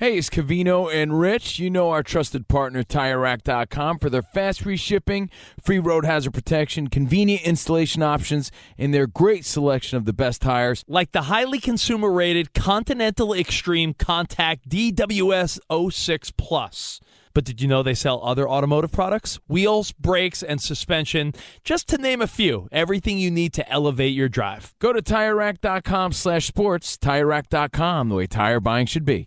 Hey, it's Covino and Rich. You know our trusted partner, TireRack.com, for their fast free shipping, free road hazard protection, convenient installation options, and their great selection of the best tires. like the highly consumer rated Continental Extreme Contact DWS 06 Plus. But did you know they sell other automotive products? Wheels, brakes, and suspension, just to name a few. Everything you need to elevate your drive. Go to TireRack.com slash sports. TireRack.com, the way tire buying should be.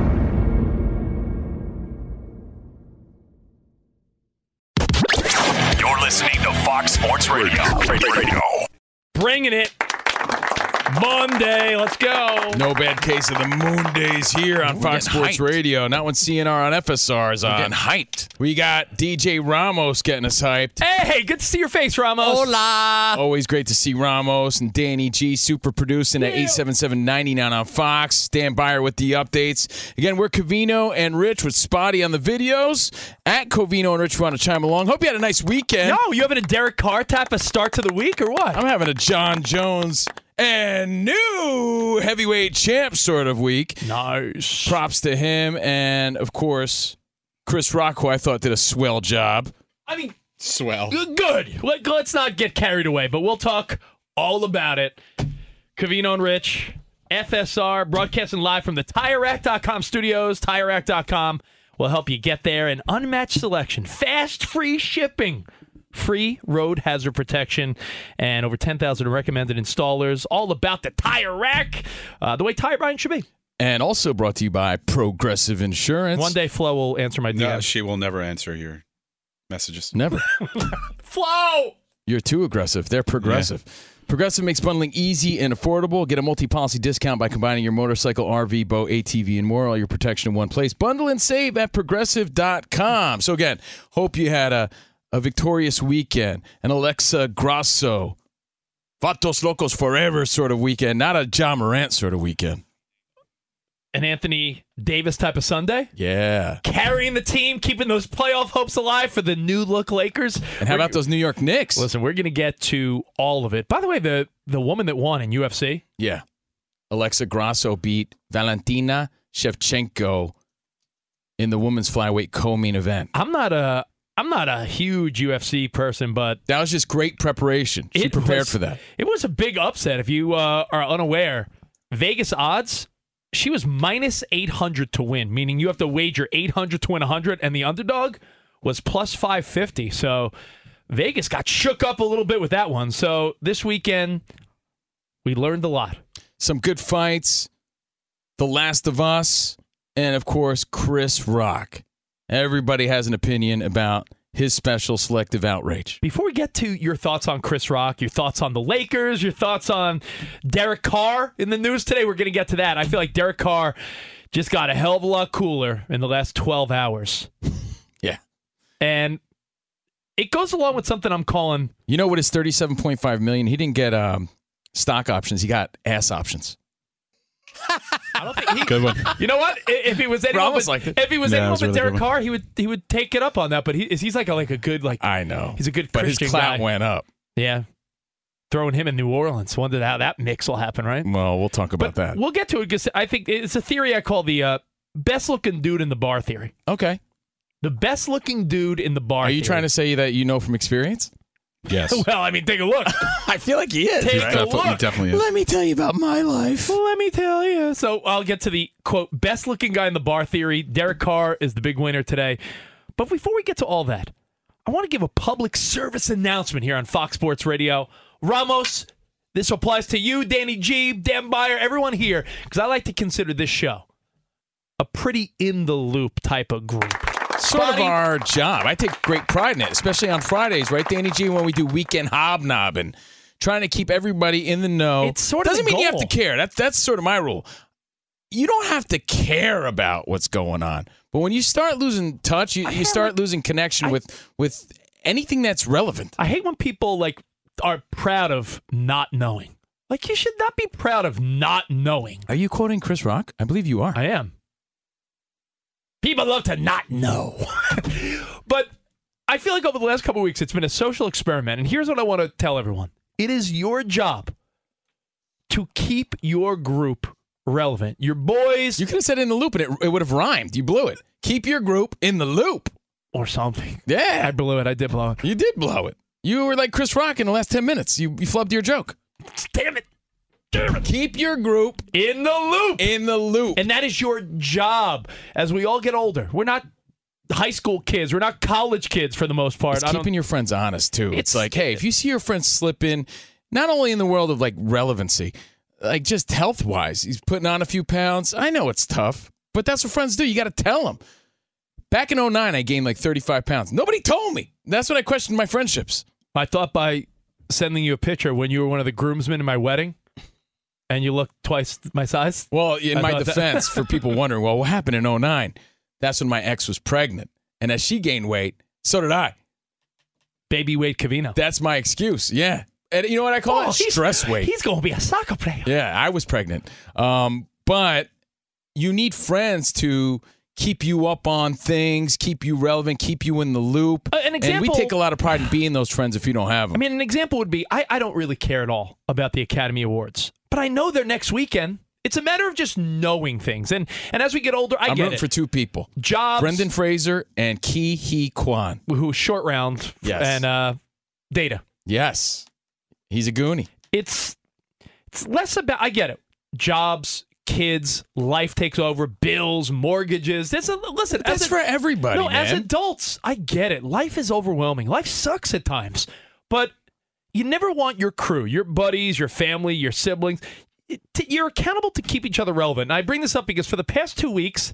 Listening to Fox Sports Radio. Radio. Bringing it. Monday. Let's go. No bad case of the moon days here on Fox Sports hyped. Radio. Not when CNR on FSR is on. Getting hyped. We got DJ Ramos getting us hyped. Hey, good to see your face, Ramos. Hola. Always great to see Ramos and Danny G super producing at 877-99 on Fox. Stand by her with the updates. Again, we're Covino and Rich with Spotty on the videos. At Covino and Rich want to chime along. Hope you had a nice weekend. No, you having a Derek Carr type of start to the week or what? I'm having a Jon Jones and new heavyweight champ sort of week. Nice. Props to him and of course Chris Rock, who I thought did a swell job. I mean, Swell. good. Let, let's not get carried away, but we'll talk all about it. Covino and Rich, FSR, broadcasting live from the TireRack.com studios. TireRack.com will help you get there. An unmatched selection, fast, free shipping, free road hazard protection, and over 10,000 recommended installers. All about the Tire Rack, uh, the way tire buying should be. And also brought to you by Progressive Insurance. One day, Flo will answer my No, she will never answer your messages. Never. Flo! You're too aggressive. They're progressive. Progressive makes bundling easy and affordable. Get a multi-policy discount by combining your motorcycle, RV, boat, ATV, and more. All your protection in one place. Bundle and save at progressive.com. So again, hope you had a, a victorious weekend. An Alexa Grasso, Vatos Locos Forever sort of weekend, not a John Morant sort of weekend. An Anthony Davis type of Sunday? Yeah. carrying the team, keeping those playoff hopes alive for the new look Lakers. And how about those New York Knicks? Listen, we're going to get to all of it. By the way, the the woman that won in UFC, Yeah. Alexa Grasso beat Valentina Shevchenko in the women's flyweight co-main event. I'm not a I'm not a huge UFC person, but That was just great preparation. She prepared was- for that. It was a big upset. If you uh, are unaware, Vegas odds. She was minus 800 to win, meaning you have to wager 800 to win 100, and the underdog was plus 550. So Vegas got shook up a little bit with that one. So this weekend, we learned a lot. Some good fights. The Last of Us, and of course Chris Rock. Everybody has an opinion about his special selective outrage. Before we get to your thoughts on Chris Rock, your thoughts on the Lakers, your thoughts on Derek Carr in the news today, we're going to get to that. I feel like Derek Carr just got a hell of a lot cooler in the last 12 hours. Yeah. And it goes along with something I'm calling You know what his 37.5 million? He didn't get um, stock options. He got ass options. I don't think he, Good one. You know what? If he was anyone Ramos but, liked it. if he was Yeah, anyone it was but really Derek. Carr, he would he would take it up on that. But he he's like a like a good like I know. he's a good but Christian his clout guy. went up. yeah. Throwing him in New Orleans. Wonder how that mix will happen, right? Well, we'll talk about But that. We'll get to it because I think it's a theory I call the uh, best looking dude in the bar theory. Okay. The best looking dude in the bar. Are you trying to say that you know from experience? Yes. Well, I mean, take a look. I feel like he is. Take right? a Definitely, look. definitely is. Let me tell you about my life. Well, let me tell you. So I'll get to the quote best looking guy in the bar theory. Derek Carr is the big winner today. But before we get to all that, I want to give a public service announcement here on Fox Sports Radio. Ramos, this applies to you, Danny G, Dan Byer, everyone here, because I like to consider this show a pretty in the loop type of group. Sort of our job. I take great pride in it, especially on Fridays, right, Danny G, when we do weekend hobnobbing, trying to keep everybody in the know. It's sort of doesn't mean you have to care. That's that's sort of my rule. You don't have to care about what's going on, but when you start losing touch, you, you start losing connection with with anything that's relevant. I hate when people like are proud of not knowing. Like you should not be proud of not knowing. Are you quoting Chris Rock? I believe you are. I am. People love to not know. but I feel like over the last couple of weeks, it's been a social experiment. And here's what I want to tell everyone it is your job to keep your group relevant. Your boys you could have said in the loop, and it, it would have rhymed. You blew it. Keep your group in the loop. or something. Yeah, I blew it. I did blow it. you did blow it. You were like Chris Rock in the last ten minutes. You you flubbed your joke. Damn it. Damn it. Keep your group In the loop. in the loop. And that is your job as we all get older. We're not high school kids. We're not college kids for the most part. It's I don't- keeping your friends honest too. It's, It's- like, hey, if you see your friends slip in, not only in the world of like relevancy, like just health wise, he's putting on a few pounds. I know it's tough, but that's what friends do. You got to tell them. Back in 09, I gained like 35 pounds. Nobody told me. That's when I questioned my friendships. I thought by sending you a picture when you were one of the groomsmen in my wedding and you look twice my size. Well, in my defense, for people wondering, well, what happened in 09? That's when my ex was pregnant. And as she gained weight, so did I. Baby weight Covino. That's my excuse. Yeah. And you know what I call Oh, it? Stress weight. He's going to be a soccer player. Yeah, I was pregnant. Um, but you need friends to keep you up on things, keep you relevant, keep you in the loop. Uh, an and we take a lot of pride in being those friends if you don't have them. I mean, an example would be I, I don't really care at all about the Academy Awards, but I know they're next weekend. It's a matter of just knowing things. And and as we get older, I I'm get rooting it. for two people. Jobs, Brendan Fraser and Ke Huy Quan. who's short round, Yes. and uh, Data. Yes. He's a goonie. It's it's less about. I get it. Jobs, kids, life takes over, bills, mortgages. That's a listen. That's as a, for everybody, No, as adults, I get it. Life is overwhelming. Life sucks at times, but you never want your crew, your buddies, your family, your siblings. to- You're accountable to keep each other relevant. And I bring this up because for the past two weeks,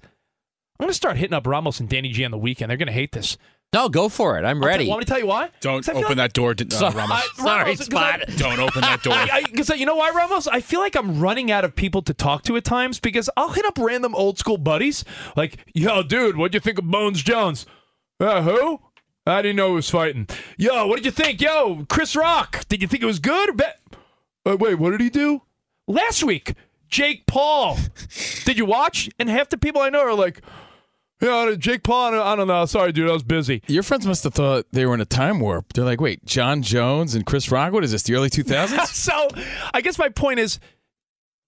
I'm going to start hitting up Ramos and Danny G on the weekend. They're going to hate this. No, go for it. I'm ready. tell- Want me to tell you why? Don't I open like- that door, uh, Sorry. Ramos. I- Sorry, Ramos, 'cause I- Don't open that door. I, because you know why, Ramos? I feel like I'm running out of people to talk to at times because I'll hit up random old school buddies like, "Yo, dude, what'd you think of Bones Jones? Uh, who? I didn't know he was fighting. Yo, what did you think? Yo, Chris Rock, did you think it was good or bad? Uh, wait, what did he do? Last week, Jake Paul. did you watch? And half the people I know are like, yeah, Jake Paul. I don't- I don't know. Sorry, dude, I was busy. Your friends must have thought they were in a time warp. They're like, wait, Jon Jones and Chris Rock? What is this, the early 2000s? so I guess my point is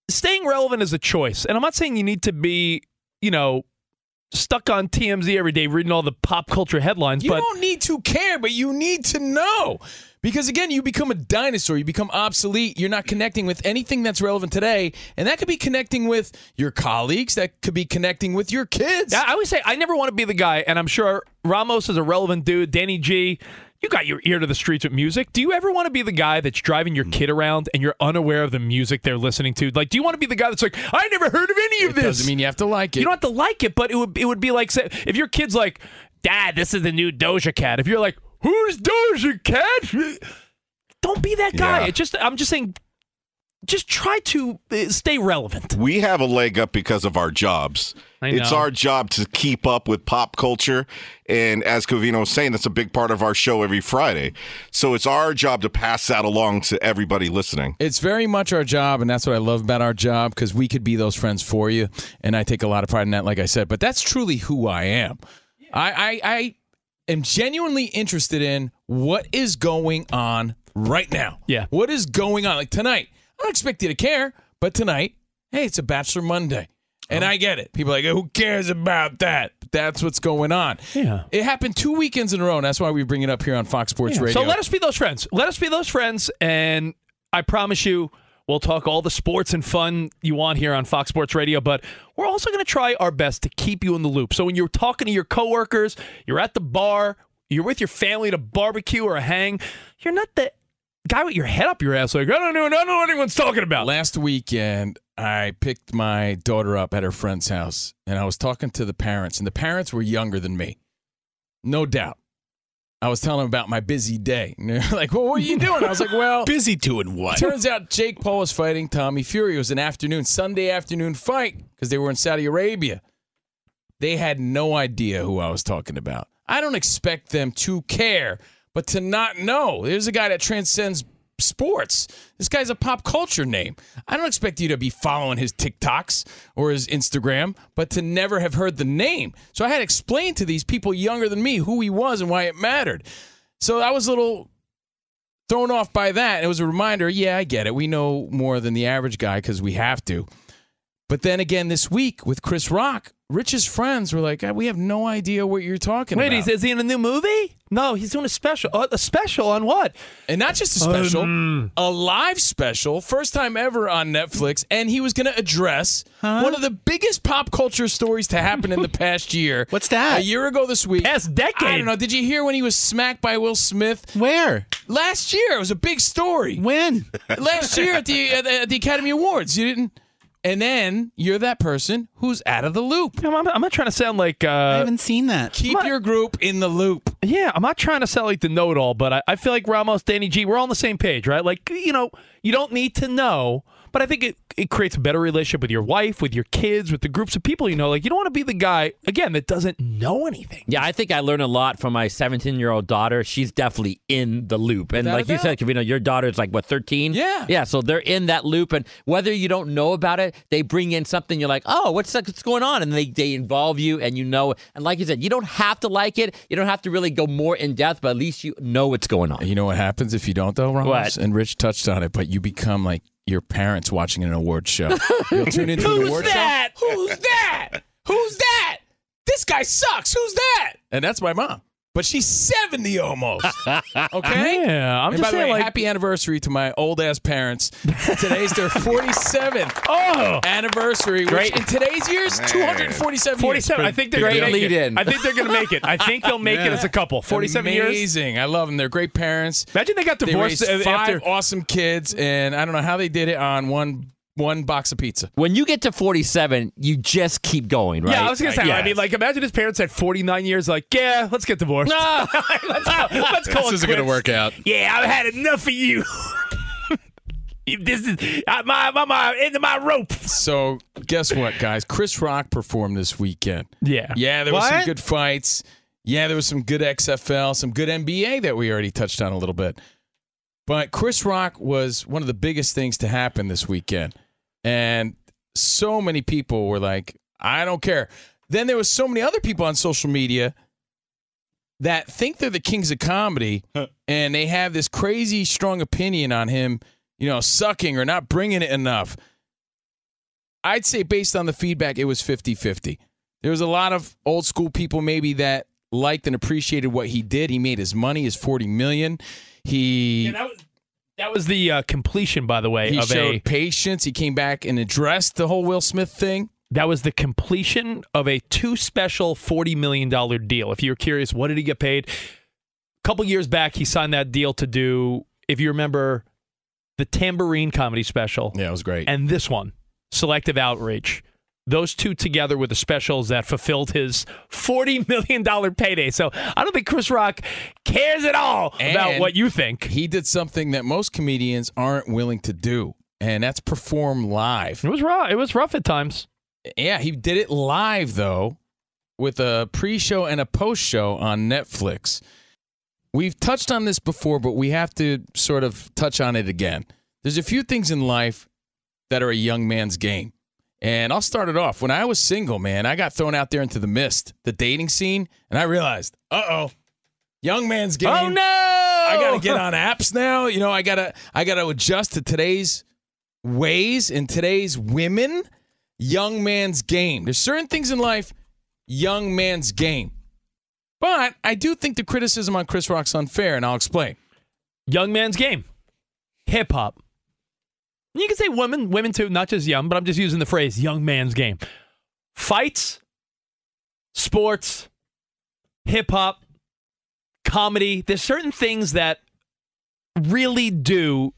staying relevant is a choice. And I'm not saying you need to be, you know, stuck on TMZ every day reading all the pop culture headlines, You but don't need to care, but you need to know. Because again, you become a dinosaur, you become obsolete, you're not connecting with anything that's relevant today. And that could be connecting with your colleagues, that could be connecting with your kids. I always say I never want to be the guy, and I'm sure Ramos is a relevant dude. Danny G, you got your ear to the streets with music. Do you ever want to be the guy that's driving your kid around and you're unaware of the music they're listening to? Like, do you want to be the guy that's like, I never heard of any of It this? doesn't mean you have to like it. You don't have to like it, but it would it would be like say, if your kid's like, Dad, this is the new Doja Cat. If you're like, Who's Doja Cat? Don't be that guy. Yeah. It just I'm just saying, just try to uh, stay relevant. We have a leg up because of our jobs. I It's our job to keep up with pop culture. And as Covino was saying, that's a big part of our show every Friday. So it's our job to pass that along to everybody listening. It's very much our job, and that's what I love about our job because we could be those friends for you. And I take a lot of pride in that, like I said. But that's truly who I am. I, I, I am genuinely interested in what is going on right now. Yeah. What is going on? Like tonight, I don't expect you to care, but tonight, hey, it's a Bachelor Monday. And I get it. People are like, who cares about that? that's what's going on. Yeah. It happened two weekends in a row. And that's why we bring it up here on Fox Sports Yeah. Radio. So let us be those friends. Let us be those friends, and I promise you, we'll talk all the sports and fun you want here on Fox Sports Radio. But we're also going to try our best to keep you in the loop. So when you're talking to your coworkers, you're at the bar, you're with your family at a barbecue or a hang, you're not the guy with your head up your ass like I don't know, I don't know what anyone's talking about. Last weekend, I picked my daughter up at her friend's house, and I was talking to the parents, and the parents were younger than me, no doubt. I was telling them about my busy day. And they're like, "Well, what are you doing?" I was like, "Well, Busy doing what? turns out Jake Paul was fighting Tommy Fury. It was an afternoon, Sunday afternoon fight because they were in Saudi Arabia. They had no idea who I was talking about. I don't expect them to care, but to not know. There's a guy that transcends sports. This guy's a pop culture name. I don't expect you to be following his TikToks or his Instagram, but to never have heard the name. So I had to explain to these people younger than me who he was and why it mattered. So I was a little thrown off by that. It was a reminder, yeah, I get it. We know more than the average guy because we have to. But then again, this week with Chris Rock, Rich's friends were like, we have no idea what you're talking Wait, about. Wait, is he in a new movie? No, he's doing a special. Uh, a special on what? and not just a special, Um, a live special, first time ever on Netflix. And he was going to address one of the biggest pop culture stories to happen in the past year. What's that? A year ago this week. Past decade. I don't know. Did you hear when he was smacked by Will Smith? Where? Last year, it was a big story. When? last year at the at the Academy Awards. You didn't, and then you're that person who's out of the loop. I'm, I'm- I'm not trying to sound like. Uh, I haven't seen that. Keep What? your group in the loop. Yeah, I'm not trying to sound like the know-it-all, but I, I feel like Ramos, Danny G, we're all on the same page, right? Like, you know, you don't need to know, but I think it, it creates a better relationship with your wife, with your kids, with the groups of people you know. Like, you don't want to be the guy again that doesn't know anything. Yeah, I think I learned a lot from my 17 year old daughter. She's definitely in the loop. And Without like a you said, Covino, your daughter's like, what, 13? Yeah. Yeah, so they're in that loop. And whether you don't know about it, they bring in something you're like, oh, what's, what's going on? And they, they involve you and you know. And like you said, you don't have to like it. You don't have to really go more in depth, but at least you know what's going on. You know what happens if you don't, though, Ramos? What? And Rich touched on it, but you become like your parents watching an award show. You'll tune into an Who's award that? show. Who's that? Who's that? This guy sucks. Who's that? And that's my mom. But she's 70 almost. Okay? Yeah, I'm and just by the saying, way, like- happy anniversary to my old ass parents. Today's their 47th Oh, anniversary, which Great. in today's years, 247 years. 47. I think they're Great going to make lead it. in. I think they're going to make it. I think they'll make it as a couple. 47 years. Amazing. I love them. They're great parents. Imagine they got They divorced raised five after. awesome kids, and I don't know how they did it on one one box of pizza. When you get to 47, you just keep going, right? Yeah, I was gonna say. I mean, like, imagine his parents at 49 years. Like, yeah, let's get divorced. No. let's go. Let's call This it isn't going to work out. Yeah, I've had enough of you. this is uh, my my my into my rope. So guess what, guys? Chris Rock performed this weekend. Yeah. Yeah, there were some good fights. Yeah, there was some good XFL, some good NBA that we already touched on a little bit. But Chris Rock was one of the biggest things to happen this weekend. And so many people were like, I don't care. Then there was so many other people on social media that think they're the kings of comedy and they have this crazy strong opinion on him, you know, sucking or not bringing it enough. I'd say based on the feedback, it was 50 50. There was a lot of old school people maybe that liked and appreciated what he did. He made his money, his 40 million. He Yeah, that was that was the uh, completion, by the way, he of showed a patience. He came back and addressed the whole Will Smith thing. that was the completion of a two special 40 million dollar deal. If you're curious, what did he get paid? A couple years back, he signed that deal to do, if you remember, the Tamborine comedy special. Yeah, it was great. and this one, Selective Outrage. Those two together were the specials that fulfilled his $40 million payday. So I don't think Chris Rock cares at all about what you think. he did something that most comedians aren't willing to do, and that's perform live. It was rough. It was rough at times. Yeah, he did it live though, with a pre-show and a post-show on Netflix. We've touched on this before, but we have to sort of touch on it again. There's a few things in life that are a young man's game. And I'll start it off. When I was single, man, I got thrown out there into the mist, the dating scene, and I realized, uh-oh, young man's oh, game. Oh, no. I gotta get on apps now. You know, I gotta I gotta adjust to today's ways and today's women. Young man's game. There's certain things in life young man's game. But I do think the criticism on Chris Rock's unfair, and I'll explain. Young man's game, hip hop. You can say women, women too, not just young, but I'm just using the phrase young man's game. Fights, sports, hip hop, comedy. There's certain things that really do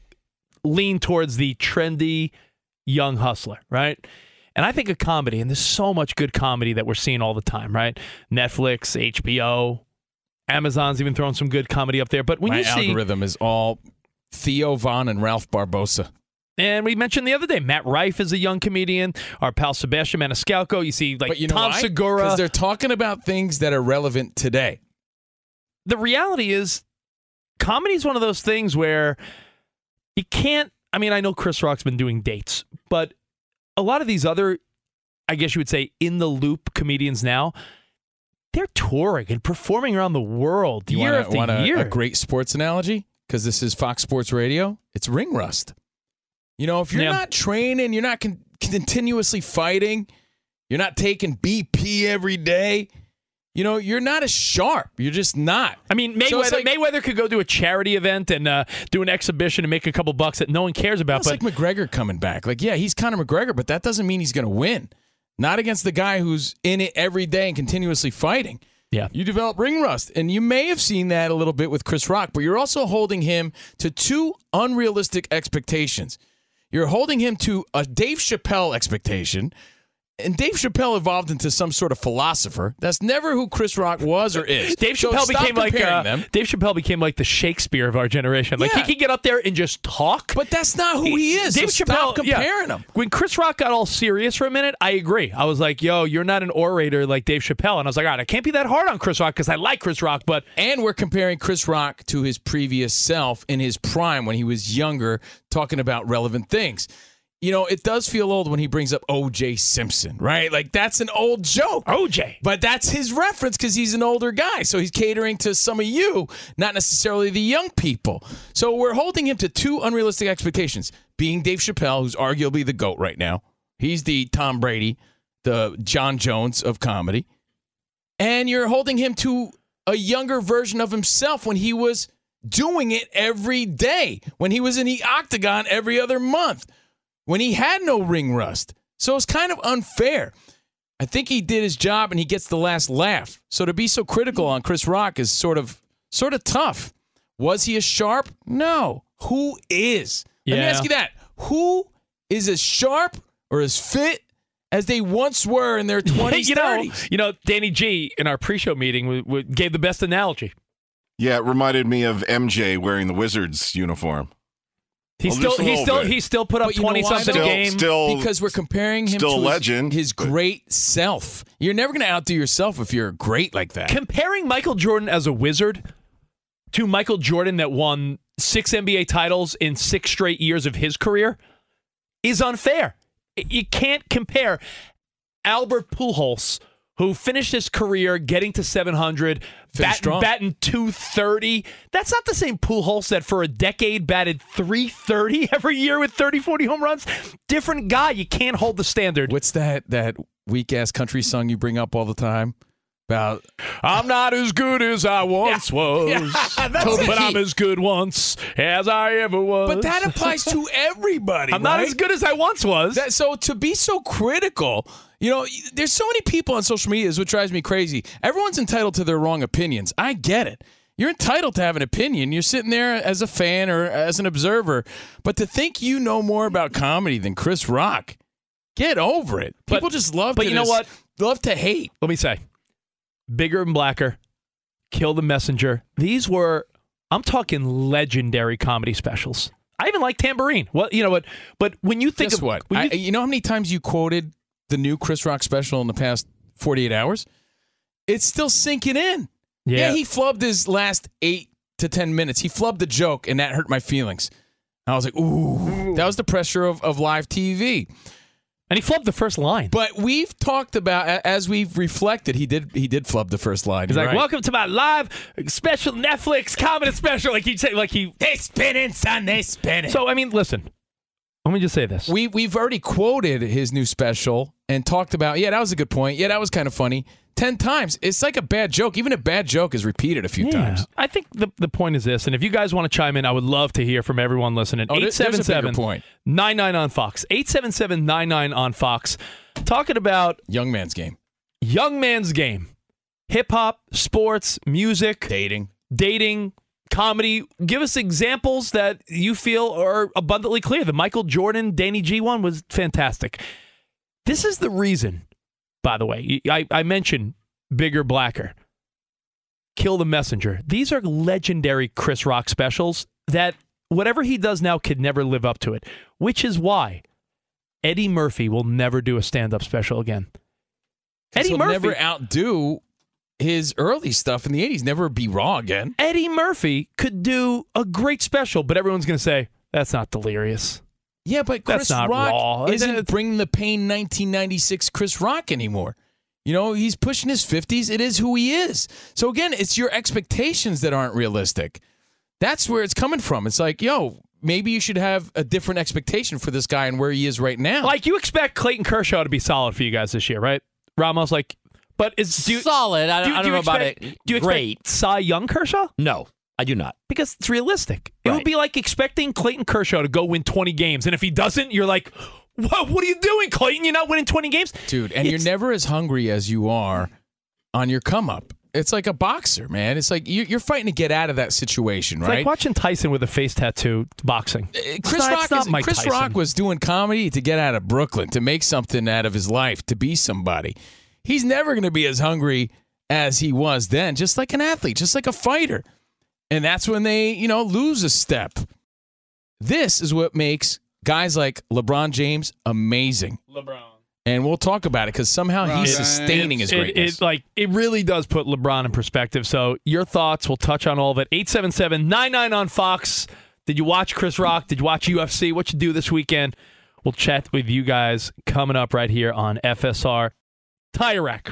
lean towards the trendy young hustler, right? And I think of comedy, and there's so much good comedy that we're seeing all the time, right? Netflix, HBO, Amazon's even throwing some good comedy up there. But when My you see, algorithm is all Theo Von and Ralph Barbosa. And we mentioned the other day, Matt Rife is a young comedian. Our pal Sebastian Maniscalco. You see, like But you know Tom why? Segura. Because they're talking about things that are relevant today. the reality is comedy is one of those things where you can't I mean, I know Chris Rock's been doing dates, but a lot of these other I guess you would say in the loop comedians now, they're touring and performing around the world You year want, after want a, year. a great sports analogy? Because this is Fox Sports Radio. It's ring rust. You know, if you're Yeah. not training, you're not con- continuously fighting, you're not taking BP every day, you know, you're not as sharp. You're just not. I mean, Mayweather, So like- Mayweather could go do a charity event and uh, do an exhibition and make a couple bucks that no one cares about. It's But like McGregor coming back. Like, yeah, he's Conor McGregor, but that doesn't mean he's going to win. Not against the guy who's in it every day and continuously fighting. Yeah. You develop ring rust. And you may have seen that a little bit with Chris Rock, but you're also holding him to two unrealistic expectations. You're holding him to a Dave Chappelle expectation. And Dave Chappelle evolved into some sort of philosopher. That's never who Chris Rock was or is. Dave So Chappelle became like uh. Dave Chappelle became like the Shakespeare of our generation. Like Yeah. he could get up there and just talk. But that's not who he is. Dave so Chappelle stop comparing yeah. him. When Chris Rock got all serious for a minute, I agree. I was like, "Yo, you're not an orator like Dave Chappelle," and I was like, "All right, I can't be that hard on Chris Rock because I like Chris Rock, but And we're comparing Chris Rock to his previous self in his prime when he was younger, talking about relevant things. You know, it does feel old when he brings up O.J. Simpson, right? Like that's an old joke. OJ." But that's his reference because he's an older guy. So he's catering to some of you, not necessarily the young people. So we're holding him to two unrealistic expectations being Dave Chappelle, who's arguably the GOAT right now. He's the Tom Brady, the Jon Jones of comedy. And you're holding him to a younger version of himself when he was doing it every day, when he was in the octagon every other month, when he had no ring rust. So it's kind of unfair. I think he did his job and he gets the last laugh. So to be so critical on Chris Rock is sort of sort of tough. Was he as sharp? No. Who is? Let me ask you that. Who is as sharp or as fit as they once were in their 20s, you know, 30s? you know, Danny G in our pre-show meeting w- w- gave the best analogy. Yeah, it reminded me of MJ wearing the Wizards uniform. He Well, still, just a he still, bit. he still put up But you know twenty why, something though? a game. Still, because we're comparing him still to a his- legend, his, but- great self. You're never going to outdo yourself if you're great like that. Comparing Michael Jordan as a wizard to Michael Jordan that won six NBA titles in six straight years of his career is unfair. You can't compare Albert Pujols, who finished his career getting to 700, Finished batting, batting 230. That's not the same Pujols that for a decade batted 330 every year with 30, 40 home runs. Different guy. You can't hold the standard. What's that that weak ass country song you bring up all the time about? I'm not as good as I once was. that's but. I'm as good once as I ever was. But that applies to everybody. I'm not as good as I once was. That, so to be so critical, you know, there's so many people on social media, is what drives me crazy. Everyone's entitled to their wrong opinions. I get it. You're entitled to have an opinion. You're sitting there as a fan or as an observer, but to think you know more about comedy than Chris Rock, get over it. But- People just love. but you know what? Love to hate. Let me say, bigger and blacker, kill the messenger. These were, I'm talking legendary comedy specials. I even like Tamborine. Well, you know what? But when you think Guess of what? when I, you- uh, you know how many times you quoted the new Chris Rock special in the past 48 hours? It's still sinking in. Yeah. Yeah, he flubbed his last eight to 10 minutes. He flubbed the joke, and that hurt my feelings. I was like, ooh, that was the pressure of, of live TV. And he flubbed the first line. But we've talked about as we've reflected, he did he did flub the first line. He's like, right. "Welcome to my live special Netflix comedy special." Like he say, like he They spinning, son, they spinning. So I mean, listen, Let me just say this. We we've already quoted his new special and talked about. Yeah, that was a good point. Yeah, that was kind of funny. Ten times. It's like a bad joke. Even a bad joke is repeated a few Yeah. times. I think the, the point is this, and if you guys want to chime in, I would love to hear from everyone listening. Oh, there- there's a bigger 877 point. 99 on Fox. 877 99 on Fox. Talking about Young man's game. young man's game hip hop, sports, music, Dating. dating, comedy. Give us examples that you feel are abundantly clear. The Michael Jordan, Danny G one was fantastic. This is the reason, by the way, I, I mentioned Bigger, Blacker, Kill the Messenger. These are legendary Chris Rock specials that whatever he does now could never live up to it, which is why Eddie Murphy will never do a stand up special again. Eddie He'll Murphy. never outdo his early stuff in the 80s. Never be raw again. Eddie Murphy could do a great special, but everyone's going to say that's not delirious. Yeah, but That's Chris not Rock raw. isn't That's- bringing the pain 1996 Chris Rock anymore. You know, he's pushing his 50s. It is who he is. So again, it's your expectations that aren't realistic. That's where it's coming from. It's like, yo, maybe you should have a different expectation for this guy and where he is right now. Like you expect Clayton Kershaw to be solid for you guys this year, right? Ramos, like, but is do Solid. I, do I do don't you know about it. Do you Great. expect Cy Young Kershaw? No, I do not. Because it's realistic. It would be like expecting Clayton Kershaw to go win 20 games, and if he doesn't, you're like, what? What are you doing, Clayton? You're not winning 20 games, Dude, and It's- you're never as hungry as you are on your come up. It's like a boxer, man. It's like you- you're fighting to get out of that situation, It's right? like watching Tyson with a face tattoo boxing. Uh, It's Chris not- Rock is, Chris Tyson. Rock was doing comedy to get out of Brooklyn, to make something out of his life, to be somebody. He's never going to be as hungry as he was then, just like an athlete, just like a fighter. And that's when they, you know, lose a step. This is what makes guys like LeBron James amazing. LeBron. And we'll talk about it because somehow he's Right. sustaining his it, greatness. it like it really does put LeBron in perspective. So your thoughts, we'll touch on all of it. 877-99 on Fox. Did you watch Chris Rock? Did you watch UFC? What you do this weekend? We'll chat with you guys coming up right here on FSR. Tire Rack.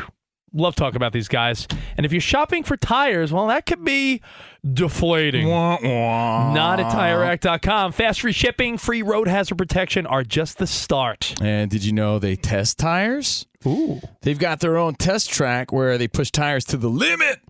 Love talking about these guys. And if you're shopping for tires, well, that could be deflating. Not at TireRack.com. Fast free shipping, free road hazard protection are just the start. And did you know they test tires? Ooh. They've got their own test track where they push tires to the limit.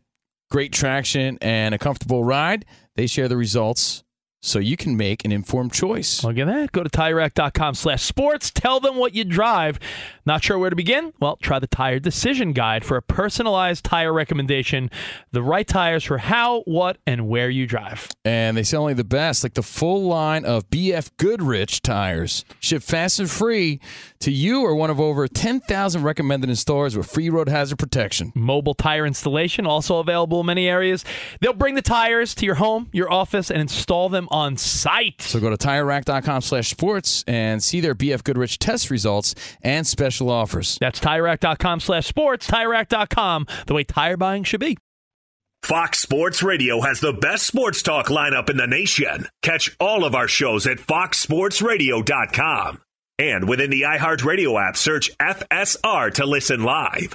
Great traction and a comfortable ride. They share the results so you can make an informed choice. Look at that. Go to TireRack.com slash sports. Tell them what you drive. Not sure where to begin? Well, try the Tire Decision Guide for a personalized tire recommendation. The right tires for how, what, and where you drive. And they sell only the best, like the full line of BF Goodrich tires. Ship fast and free to you or one of over 10,000 recommended installers with free road hazard protection. Mobile tire installation also available in many areas. They'll bring the tires to your home, your office, and install them on site. So go to TireRack.com slash sports and see their BF Goodrich test results and special offers. That's TireRack.com slash sports. TireRack.com, the way tire buying should be. Fox Sports Radio has the best sports talk lineup in the nation. Catch all of our shows at foxsportsradio.com. And within the iHeartRadio app, search FSR to listen live.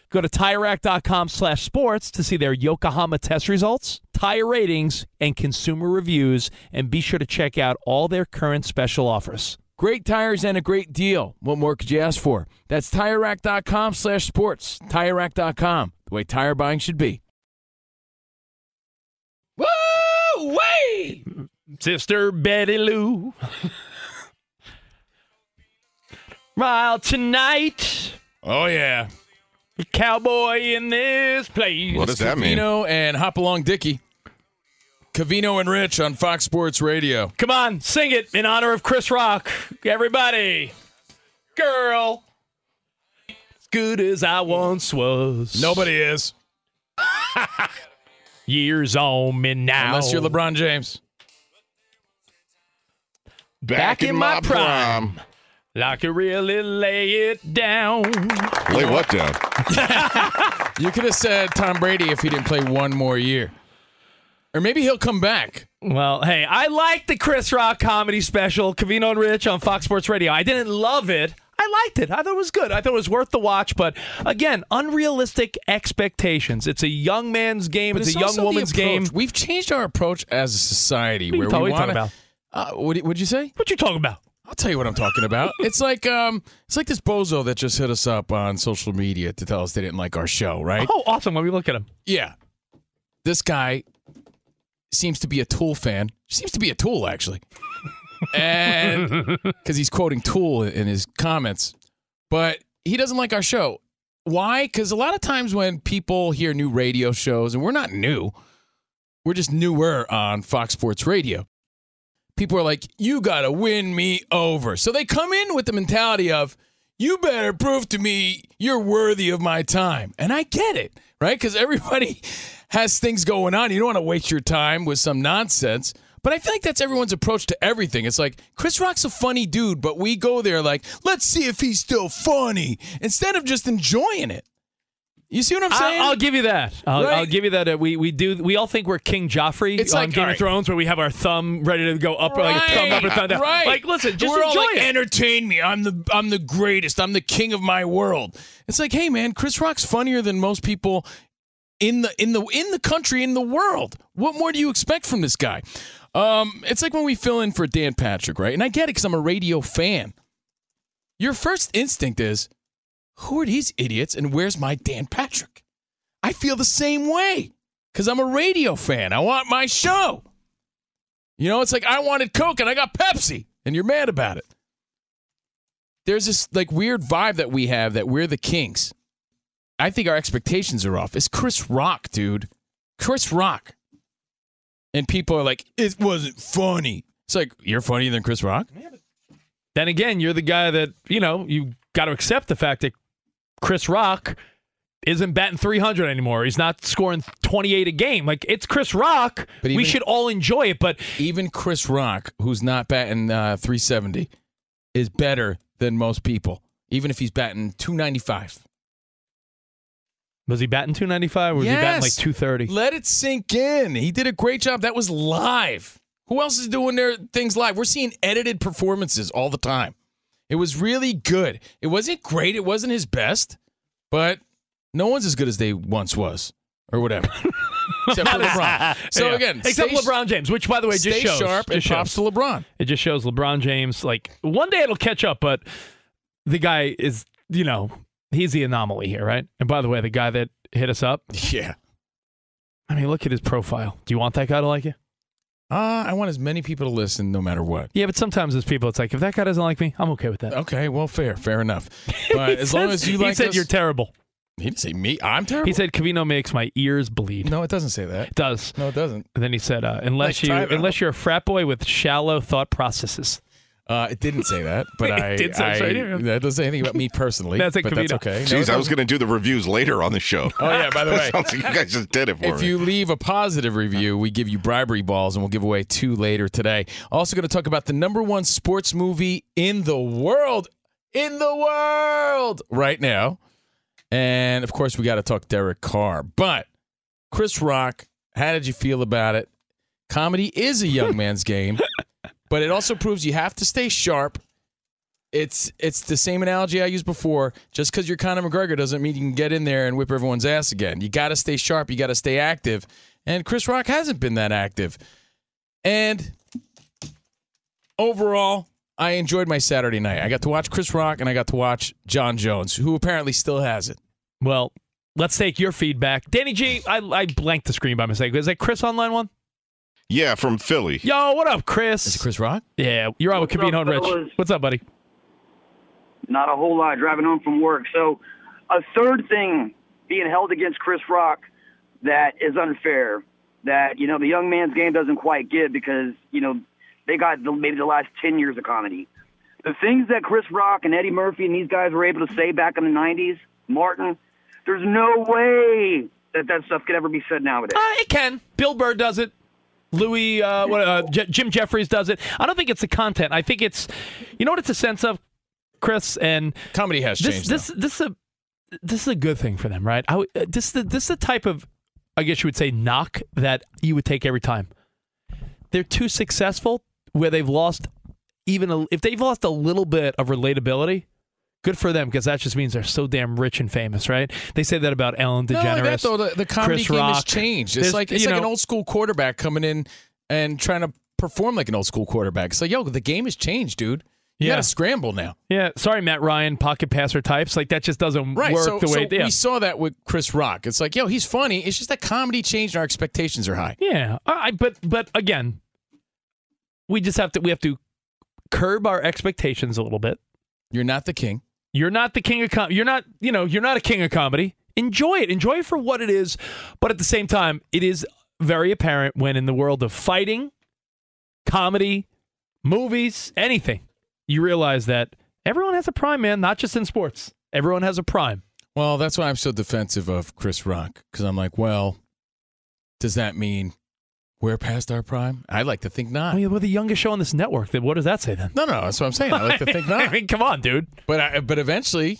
Go to TireRack.com slash sports to see their Yokohama test results, tire ratings, and consumer reviews, and be sure to check out all their current special offers. Great tires and a great deal. What more could you ask for? That's TireRack.com slash sports. TireRack.com, the way tire buying should be. Woo! Way! Sister Betty Lou. Wild tonight. Oh, yeah. Cowboy in this place. What does that mean? Covino and Hop Along Dicky. Covino and Rich on Fox Sports Radio. Come on, sing it in honor of Chris Rock. Everybody. Girl. As good as I once was. Nobody is. Years on me now. Unless you're LeBron James. Back, in, my, prime. Like you really lay it down. Lay what down? You could have said Tom Brady if he didn't play one more year. Or maybe he'll come back. Well, hey, I like the Chris Rock comedy special, Covino and Rich on Fox Sports Radio. I didn't love it. I liked it. I thought it was good. I thought it was worth the watch. But again, unrealistic expectations. It's a young man's game. But It's, a young woman's game. We've changed our approach as a society What are where you talk- we what are you want talking to. Uh, what would you say? What you talking about? I'll tell you what I'm talking about. it's like um, it's like this bozo that just hit us up on social media to tell us they didn't like our show, right? Oh, awesome. Let me look at him. Yeah. This guy seems to be a Tool fan. Seems to be a Tool, actually. And because he's quoting Tool in his comments, but he doesn't like our show. Why? Because a lot of times when people hear new radio shows, and we're not new, we're just newer on Fox Sports Radio, people are like, you got to win me over. So they come in with the mentality of, you better prove to me you're worthy of my time. And I get it, right? Because everybody has things going on. You don't want to waste your time with some nonsense. But I feel like that's everyone's approach to everything. It's like, Chris Rock's a funny dude, but we go there like, let's see if he's still funny instead of just enjoying it. You see what I'm saying? I'll, I'll give you that. I'll, Right. I'll give you that. We we do. We all think we're King Joffrey It's on like, Game all of. Thrones, where we have our thumb ready to go up, like a thumb up or thumb down. Right. Like, listen, just We're all like, it. entertain me. I'm the I'm the greatest. I'm the king of my world. It's like, hey man, Chris Rock's funnier than most people in the in the in the country in the world. What more do you expect from this guy? Um, it's like when we fill in for Dan Patrick, right? And I get it because I'm a radio fan. Your first instinct is, who are these idiots and where's my Dan Patrick? I feel the same way because I'm a radio fan. I want my show. You know, it's like I wanted Coke and I got Pepsi, and you're mad about it. There's this like weird vibe that we have that we're the kings. I think our expectations are off. It's Chris Rock, dude. Chris Rock. And people are like, it wasn't funny. It's like, you're funnier than Chris Rock? Then again, you're the guy that, you know, you got to accept the fact that Chris Rock isn't batting 300 anymore. He's not scoring 28 a game. Like, it's Chris Rock. But we should all enjoy it. But Even Chris Rock, who's not batting uh, 370, is better than most people, even if he's batting 295. was he batting 295 or was he batting like 230? Let it sink in. He did a great job. That was live. Who else is doing their things live? We're seeing edited performances all the time. It was really good. It wasn't great. It wasn't his best, but no one's as good as they once was, or whatever. Except for LeBron. So Yeah. again, except LeBron James, which by the way just shows sharp and just props to LeBron. It just shows LeBron James like one day it'll catch up, but the guy is, you know, he's the anomaly here, right? And by the way, the guy that hit us up, Yeah. I mean, look at his profile. Do you want that guy to like you? Uh, I want as many people to listen no matter what. Yeah, but sometimes as people, it's like if that guy doesn't like me, I'm okay with that. Okay, well, fair, fair enough. But He as long as you he like said us- you're terrible. he didn't say me. I'm terrible. He said Covino makes my ears bleed. no, it doesn't say that. It does. No, it doesn't. And then he said, uh, unless Like you out. unless you're a frat boy with shallow thought processes. Uh, it didn't say that, but It I, did say I it's right here. that doesn't say anything about me personally. That's a but that's Covino. okay. Jeez, it I was going to do the reviews later on the show. Oh yeah, by the way, Sounds like you guys just did it for if me. you leave a positive review, we give you bribery balls, and we'll give away two later today. Also, going to talk about the number one sports movie in the world, in the world right now, and of course, we got to talk Derek Carr. But Chris Rock, how did you feel about it? Comedy is a young man's game, but it also proves you have to stay sharp. It's it's the same analogy I used before. Just because you're Conor McGregor doesn't mean you can get in there and whip everyone's ass again. You got to stay sharp. You got to stay active. And Chris Rock hasn't been that active. And overall, I enjoyed my Saturday night. I got to watch Chris Rock and I got to watch Jon Jones, who apparently still has it. Well, let's take your feedback. Danny G, I, I blanked the screen by mistake. Is that Chris on line one? Yeah, from Philly. Yo, what up, Chris? Is it Chris Rock? Yeah, you're on with What's up, Covino and Rich. fellas? What's up, buddy? Not a whole lot driving home from work. So, a third thing being held against Chris Rock that is unfair, that, you know, the young man's game doesn't quite get because, you know, they got the, maybe the last 10 years of comedy. The things that Chris Rock and Eddie Murphy and these guys were able to say back in the 90s, Martin, there's no way that that stuff could ever be said nowadays. Uh, it can. Bill Burr does it. Louis, uh, what, uh, J- Jim Jeffries does it. I don't think it's the content. I think it's, you know what it's a sense of, Chris, and Comedy has this changed. this this is a this is a good thing for them, right? I, would- uh, this is the, this is the type of, I guess you would say, knock that you would take every time. They're too successful where they've lost even a, if they've lost a little bit of relatability. Good for them because that just means they're so damn rich and famous, right? They say that about Ellen Not only DeGeneres. that, though, the, the comedy Chris game has changed. It's There's- like it's like an old school quarterback coming in and trying to perform like an old school quarterback. It's like, yo, the game has changed, dude. You Yeah. got to scramble now. Yeah, sorry, Matt Ryan, pocket passer types like that just doesn't Right. work so the way. so yeah. we saw that with Chris Rock. It's like, yo, he's funny. It's just that comedy changed and our expectations are high. Yeah, I, but but again, we just have to we have to curb our expectations a little bit. You're not the king. You're not the king of com- You're not you know you're not a king of comedy. Enjoy it. Enjoy it for what it is. But at the same time, it is very apparent when in the world of fighting, comedy, movies, anything, you realize that everyone has a prime, man. Not just in sports. Everyone has a prime. Well, that's why I'm so defensive of Chris Rock because I'm like, well, does that mean we're past our prime? I like to think not. I mean, we're the youngest show on this network. Then what does that say then? No, no, that's what I'm saying. I like to think not. I mean, come on, dude. But I, but eventually,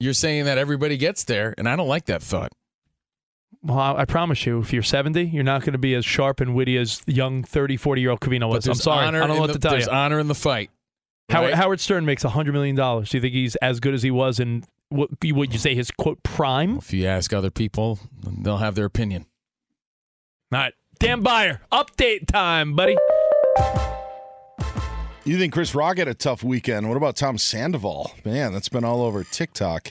you're saying that everybody gets there, and I don't like that thought. Well, I, I promise you, if you're 70, you're not going to be as sharp and witty as young 30, 40 year old Covino was. I'm sorry. I don't know what the- to tell There's you. honor in the fight. Howard, right? Howard Stern makes $100 million. Do you think he's as good as he was in what you, what you say his quote prime? If you ask other people, they'll have their opinion. All right. Dan Beyer, update time, buddy. You think Chris Rock had a tough weekend? What about Tom Sandoval? Man, that's been all over TikTok.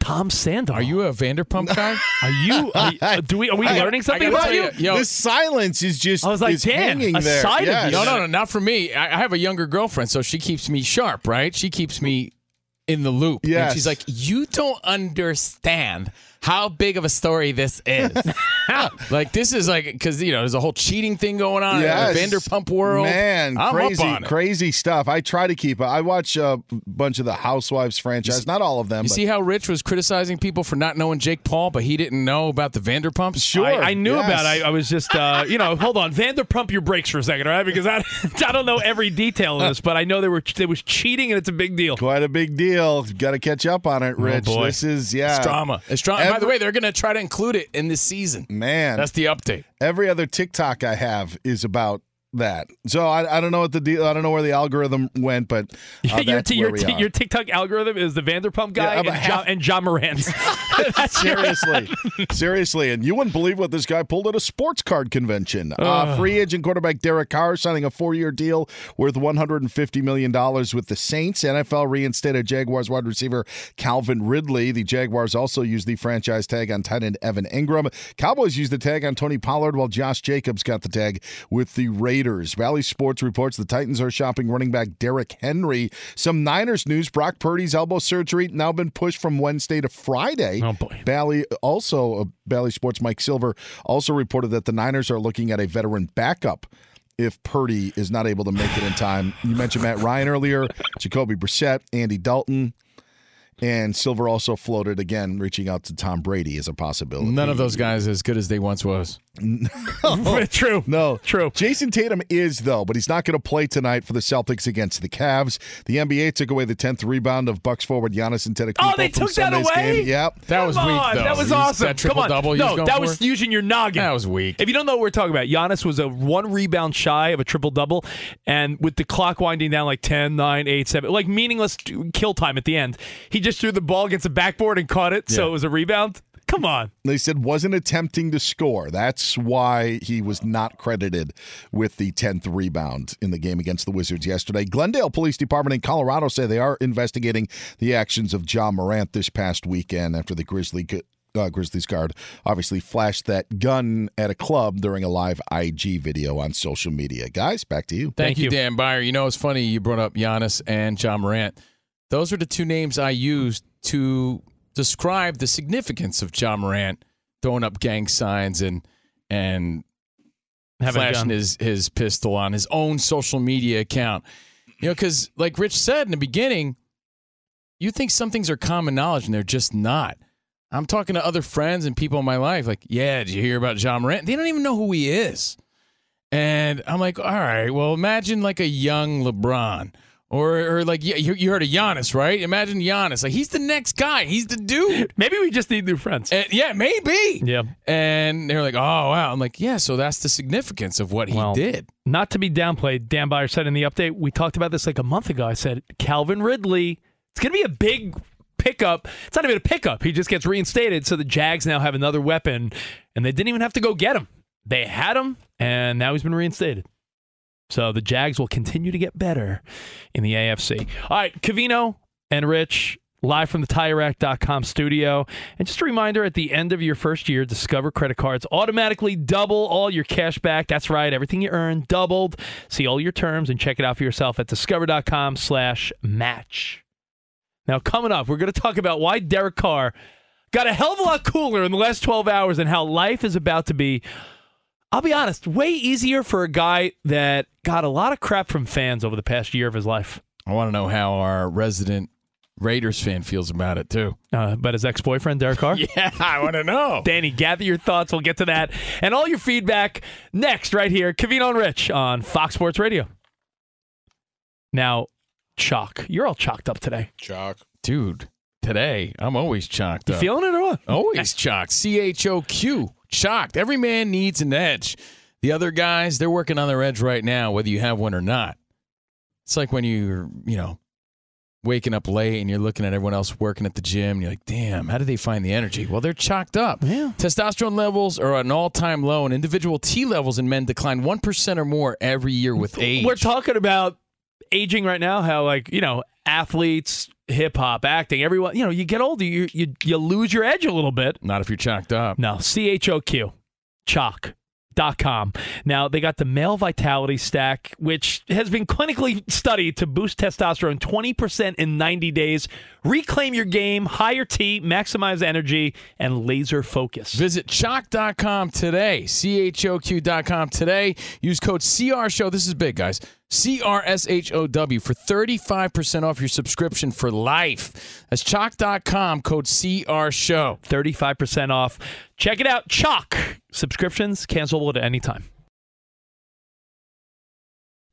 Tom Sandoval. Are you a Vanderpump guy? Are you? Are, you- uh, do we? Are we I learning something I gotta about tell you? yo, the silence is just I was like, is Dan, hanging a there. side of you. No, no, no, not for me. I, I have a younger girlfriend, so she keeps me sharp, right? She keeps me in the loop. And Yes. she's like, You don't understand how big of a story this is. like, this is like, because, you know, there's a whole cheating thing going on Yes. in the Vanderpump world. Man, I'm crazy, up on it. crazy stuff. I try to keep. It. I watch a bunch of the Housewives franchise. Not all of them. You but see how Rich was criticizing people for not knowing Jake Paul, but he didn't know about the Vanderpumps? Sure. I, I knew yes. about it. I, I was just, uh, you know, hold on, Vanderpump your brakes for a second, all right? Because I, I don't know every detail of this, but I know there were there was cheating and it's a big deal. Quite a big deal. Got to catch up on it, Rich. boy. This is yeah. It's drama. It's drama. By the way, they're going to try to include it in this season. Man, That's the update. every other TikTok I have is about that. So I, I don't know what the deal. I don't know where the algorithm went, but uh, your, t- your, t- your TikTok algorithm is the Vanderpump guy Yeah, and, about John, half- and Ja Morant. Seriously, seriously, and you wouldn't believe what this guy pulled at a sports card convention. Uh, free agent quarterback Derek Carr signing a four-year deal worth 150 million dollars with the Saints. NFL reinstated Jaguars wide receiver Calvin Ridley. The Jaguars also used the franchise tag on tight end Evan Engram. Cowboys used the tag on Tony Pollard, while Josh Jacobs got the tag with the Raiders. Bally Sports reports the Titans are shopping running back Derrick Henry. Some Niners news: Brock Purdy's elbow surgery now been pushed from Wednesday to Friday. Oh, boy. Bally also uh, Bally Sports Mike Silver also reported that the Niners are looking at a veteran backup if Purdy is not able to make it in time. You mentioned Matt Ryan earlier, Jacoby Brissett, Andy Dalton, and Silver also floated again, reaching out to Tom Brady as a possibility. None of those guys as good as they once was. True. No, True. Jayson Tatum is though, but he's not going to play tonight for the Celtics against the Cavs. The NBA took away the tenth rebound of Bucks forward Giannis Antetokounmpo. Oh, they from took that away? Game. Yep. That was Come weak, though. That was He's- awesome. That triple Come on. double. he was No, going that for? was using your noggin. That was weak. If you don't know what we're talking about, Giannis was a one rebound shy of a triple double, and with the clock winding down like 10, 9, 8, 7, like meaningless kill time at the end, he just threw the ball against the backboard and caught it, so it was a rebound. Come on. They said wasn't attempting to score. That's why he was not credited with the 10th rebound in the game against the Wizards yesterday. Glendale Police Department in Colorado say they are investigating the actions of Ja Morant this past weekend after the Grizzly uh, Grizzlies guard obviously flashed that gun at a club during a live IG video on social media. Guys, back to you. Thank, Thank you, you. Dan Beyer. You know, it's funny you brought up Giannis and Ja Morant. Those are the two names I used to describe the significance of Ja Morant throwing up gang signs and and a flashing his his pistol on his own social media account. You know, because like Rich said in the beginning, you think some things are common knowledge and they're just not. I'm talking to other friends and people in my life, like, yeah, did you hear about Ja Morant? They don't even know who he is. And I'm like, all right, well, imagine like a young LeBron. Or, or like you, you heard of Giannis, right? Imagine Giannis. Like he's the next guy. He's the dude. Maybe we just need new friends. And, yeah, maybe. Yeah. And they're like, oh wow. I'm like, yeah. So that's the significance of what he Well, did. Not to be downplayed, Dan Beyer said in the update, we talked about this like a month ago. I said, Calvin Ridley, it's going to be a big pickup. It's not even a pickup. He just gets reinstated. So the Jags now have another weapon, and they didn't even have to go get him. They had him, and now he's been reinstated. So the Jags will continue to get better in the AFC. All right, Covino and Rich, live from the TireRack.com studio. And just a reminder at the end of your first year, Discover credit cards automatically double all your cash back. That's right, everything you earn doubled. See all your terms and check it out for yourself at discover.com slash match. Now, coming up, we're going to talk about why Derek Carr got a hell of a lot cooler in the last 12 hours and how life is about to be I'll be honest, way easier for a guy that got a lot of crap from fans over the past year of his life. I want to know how our resident Raiders fan feels about it too. Uh, but his ex boyfriend, Derek Carr? Yeah, I want to know. Danny, gather your thoughts. We'll get to that and all your feedback next, right here. Covino and Rich on Fox Sports Radio. Now, Choq, you're all chalked up today. Choq. Dude, today I'm always chalked You up. feeling it or what? Always chalked. C H O Q. Chalked. Every man needs an edge. The other guys, they're working on their edge right now, whether you have one or not. It's like when you're, you know, waking up late and you're looking at everyone else working at the gym and you're like, damn, how do they find the energy? Well, they're chalked up. Yeah. Testosterone levels are at an all time low, and individual T levels in men decline 1% or more every year with age. We're talking about aging right now, how, like, you know, athletes, hip hop, acting, everyone. You know, you get older, you you you lose your edge a little bit. Not if you're chalked up. No, C H O Q, Choq. Dot com. Now they got the male vitality stack, which has been clinically studied to boost testosterone 20% in 90 days. Reclaim your game, higher T, maximize energy, and laser focus. Visit choq.com today. C-H-O-Q.com today. Use code CR Show. This is big, guys. C-R-S-H-O-W for 35% off your subscription for life. That's choq.com, code CR Show. 35% off. Check it out. Choq. Subscriptions cancelable at any time.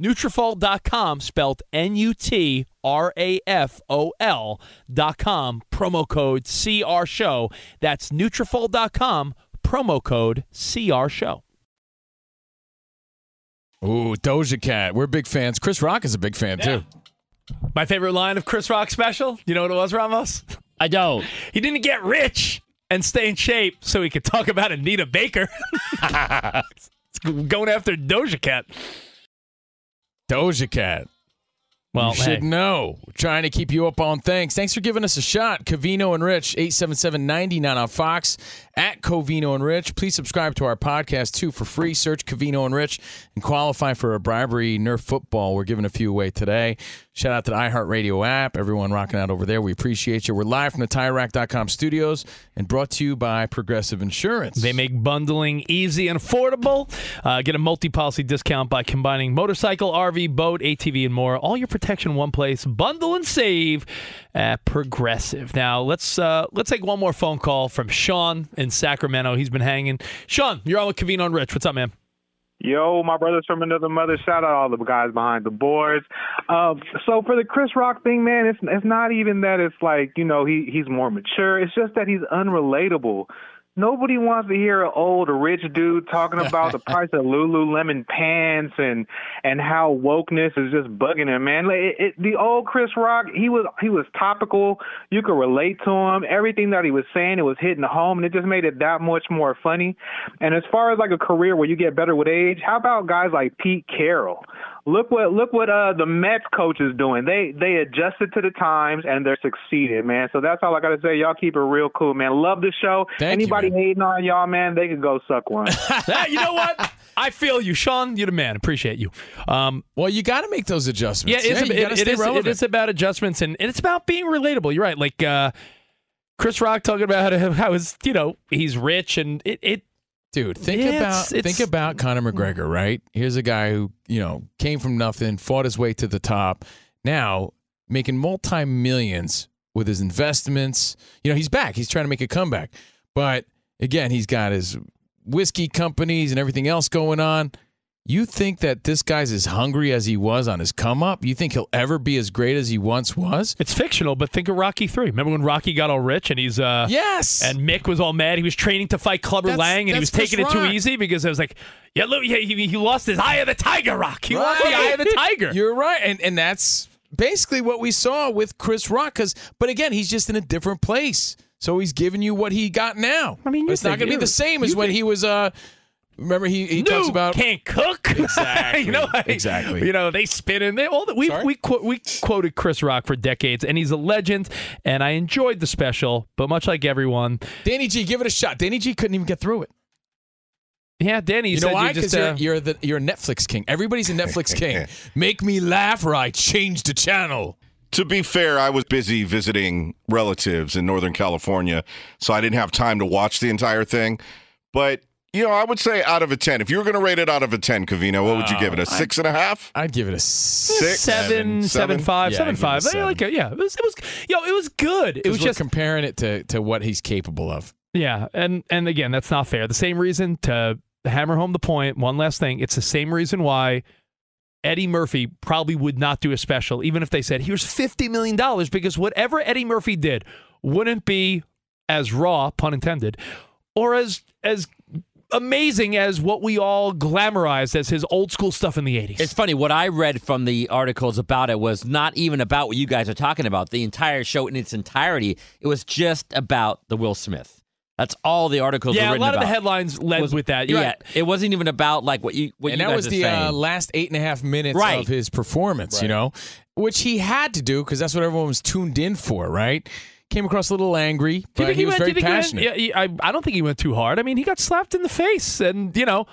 Nutrafol.com, spelled N-U-T-R-A-F-O-L dot com, promo code CR Show. That's Nutrafol.com, promo code CR Show. Ooh, Doja Cat. We're big fans. Chris Rock is a big fan, too. My favorite line of Chris Rock special, you know what it was, Ramos? I don't. He didn't get rich and stay in shape so he could talk about Anita Baker. Going after Doja Cat. Doja Cat. Well, you should hey. know. We're trying to keep you up on things. Thanks for giving us a shot. Covino and Rich, 877-99 on Fox, at Covino and Rich. Please subscribe to our podcast, too, for free. Search Covino and Rich and qualify for a bribery Nerf football. We're giving a few away today. Shout out to the iHeartRadio app. Everyone rocking out over there. We appreciate you. We're live from the TireRack.com studios and brought to you by Progressive Insurance. They make bundling easy and affordable. Uh, get a multi-policy discount by combining motorcycle, RV, boat, ATV, and more. All your protection in one place. Bundle and save at Progressive. Now let's uh, let's take one more phone call from Sean in Sacramento. He's been hanging. Sean, you're on with Covino and Rich. What's up, man? Yo, my brothers from another mother. Shout out all the guys behind the boards. Um, so for the Chris Rock thing, man, it's it's not even that it's like you know he he's more mature. It's just that he's unrelatable Nobody wants to hear an old rich dude talking about the price of Lululemon pants and and how wokeness is just bugging him, man. Like, it, it, the old Chris Rock, he was he was topical. You could relate to him. Everything that he was saying, it was hitting home, and it just made it that much more funny. And as far as like a career where you get better with age, how about guys like Pete Carroll? Look what look what uh the Mets coach is doing. They they adjusted to the times and they're succeeding, man. So that's all I gotta say. Y'all keep it real cool, man. Love the show. Thank you, Anybody hating on y'all, man, they can go suck one. You know what? I feel you, Sean. You're the man. Appreciate you. Um, well, you got to make those adjustments. Yeah, it's, you it- gotta it stay is- it relevant. is about adjustments and, and it's about being relatable. You're right. Like uh, Chris Rock talking about how, how his, you know, he's rich and it. it Dude, think Yeah, about it's- it's- think about Conor McGregor, right? Here's a guy who you know came from nothing, fought his way to the top. Now making multi millions with his investments. You know, he's back. He's trying to make a comeback, but again, he's got his whiskey companies and everything else going on. You think that this guy's as hungry as he was on his come up? You think he'll ever be as great as he once was? It's fictional, but think of Rocky Three. Remember when Rocky got all rich and he's uh yes, and Mick was all mad. He was training to fight Clubber That's- Lang, and he was taking it too easy because it was like, yeah, look, yeah, he, he lost his eye of the tiger. Rock. He lost the eye of the tiger. You're right, and and that's basically what we saw with Chris Rock. Because, but again, he's just in a different place, so he's giving you what he got now. I mean, you it's not going to be the same as when he was. uh Remember, he he talks about can't cook. Exactly. you know, like, Exactly. You know, they spin in. They all the, we we quote, we quoted Chris Rock for decades, and he's a legend. And I enjoyed the special, but much like everyone, Danny G. Give it a shot. Danny G. couldn't even get through it. yeah, Danny, you, You know said why? you just Because uh, you're, you're the you're a Netflix king. Everybody's a Netflix king. Make me laugh, or I change the channel. To be fair, I was busy visiting relatives in Northern California, so I didn't have time to watch the entire thing. But you know, I would say out of a ten, if you were going to rate it out of a ten, Covino, what would you give it? A uh, six and a half? I'd give it a six, seven, seven, five, Yeah, seven, I'd give it a five. seven. Like, yeah, it was, it was, yo, it was good. It was we're just comparing it to to what he's capable of. Yeah, and and again, that's not fair. The same reason to hammer home the point. One last thing, it's the same reason why Eddie Murphy probably would not do a special, even if they said here's fifty million dollars, because whatever Eddie Murphy did wouldn't be as raw, pun intended, or as as amazing as what we all glamorized as his old school stuff in the eighties. It's funny. What I read from the articles about it was not even about what you guys are talking about. The entire show in its entirety, it was just about the Will Smith. That's all the articles. Yeah, were a written lot of the headlines led Was- with that. You're yeah, right. it wasn't even about like what you what and you that guys was the uh, last eight and a half minutes Right. of his performance, you know, which he had to do because that's what everyone was tuned in for, right? Came across a little angry, but think he was went, very do passionate. Went, yeah, he- I, I don't think he went too hard. I mean, he got slapped in the face, and you know,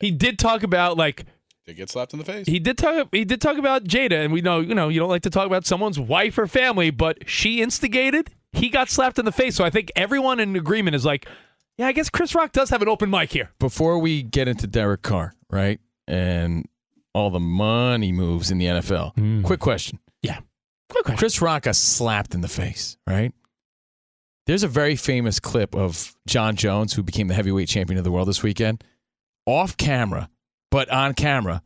he did talk about like They get slapped in the face. he did talk he did talk about Jada, and we know you know you don't like to talk about someone's wife or family, but she instigated. He got slapped in the face, so I think everyone in agreement is like, yeah, I guess Chris Rock does have an open mic here. Before we get into Derek Carr, right, and all the money moves in the NFL, mm. quick question. Yeah, quick question. Chris Rock got slapped in the face, right? There's a very famous clip of Jon Jones, who became the heavyweight champion of the world this weekend, off camera, but on camera.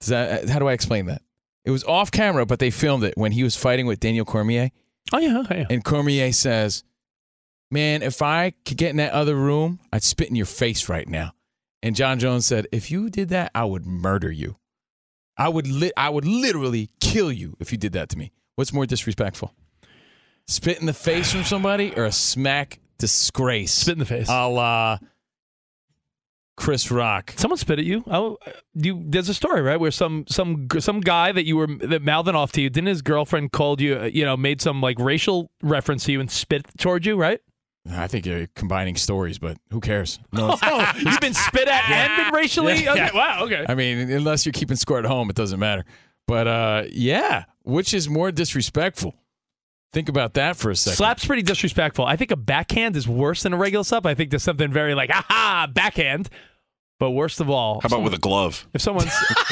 Does that, uh, how do I explain that? It was off camera, but they filmed it when he was fighting with Daniel Cormier. Oh yeah, oh, yeah. And Cormier says, Man, if I could get in that other room, I'd spit in your face right now. And Jon Jones said, If you did that, I would murder you. I would li- I would literally kill you if you did that to me. What's more disrespectful? Spit in the face from somebody or a smack disgrace? Spit in the face. A la Chris Rock. Someone spit at you. Oh, you. There's a story right where some some some guy that you were that mouthing off to you. Didn't his girlfriend called you? uh, You know, made some like racial reference to you and spit towards you, right? I think you're combining stories, but who cares? No, Oh, you've been spit at and been racially. Yeah, okay. yeah. Wow. Okay. I mean, unless you're keeping score at home, it doesn't matter. But uh, yeah, which is more disrespectful? Think about that for a second. Slap's pretty disrespectful. I think a backhand is worse than a regular slap. I think there's something very like, aha, backhand. But worst of all, How about with a glove? if someone's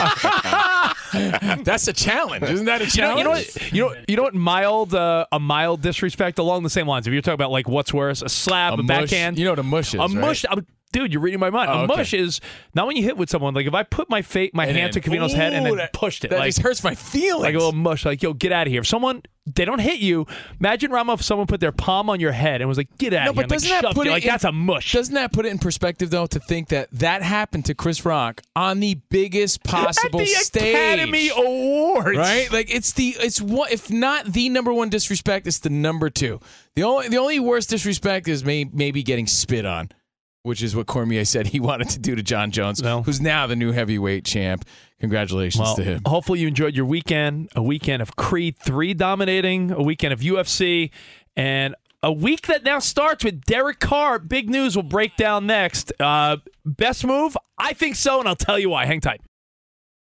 That's a challenge, isn't that a challenge? you know what? You know, you know what? Mild, uh, a mild disrespect along the same lines. If you're talking about like what's worse, a slap, a, A mush- backhand. you know what a mush is, A right? mush. Dude, you're reading my mind. Oh, a okay. mush is not when you hit with someone. Like if I put my fa- my And hand then- to Covino's head and then that- pushed it, that like just hurts my feelings. like a little mush. Like yo, get out of here. If someone they don't hit you. Imagine Rama if someone put their palm on your head and was like, "Get out No, of here!" but doesn't like, that put you. it like in- that's a mush? Doesn't that put it in perspective though to think that that happened to Chris Rock on the biggest possible At the stage, Academy Awards, right? Like it's the it's what if not the number one disrespect, it's the number two. The only the only worst disrespect is may, maybe getting spit on, which is what Cormier said he wanted to do to Jon Jones, who's now the new heavyweight champ. Congratulations Well, to him. hopefully you enjoyed your weekend. A weekend of Creed 3 dominating, a weekend of UFC, and a week that now starts with Derek Carr. Big news will break down next. Uh, best move? I think so, and I'll tell you why. Hang tight.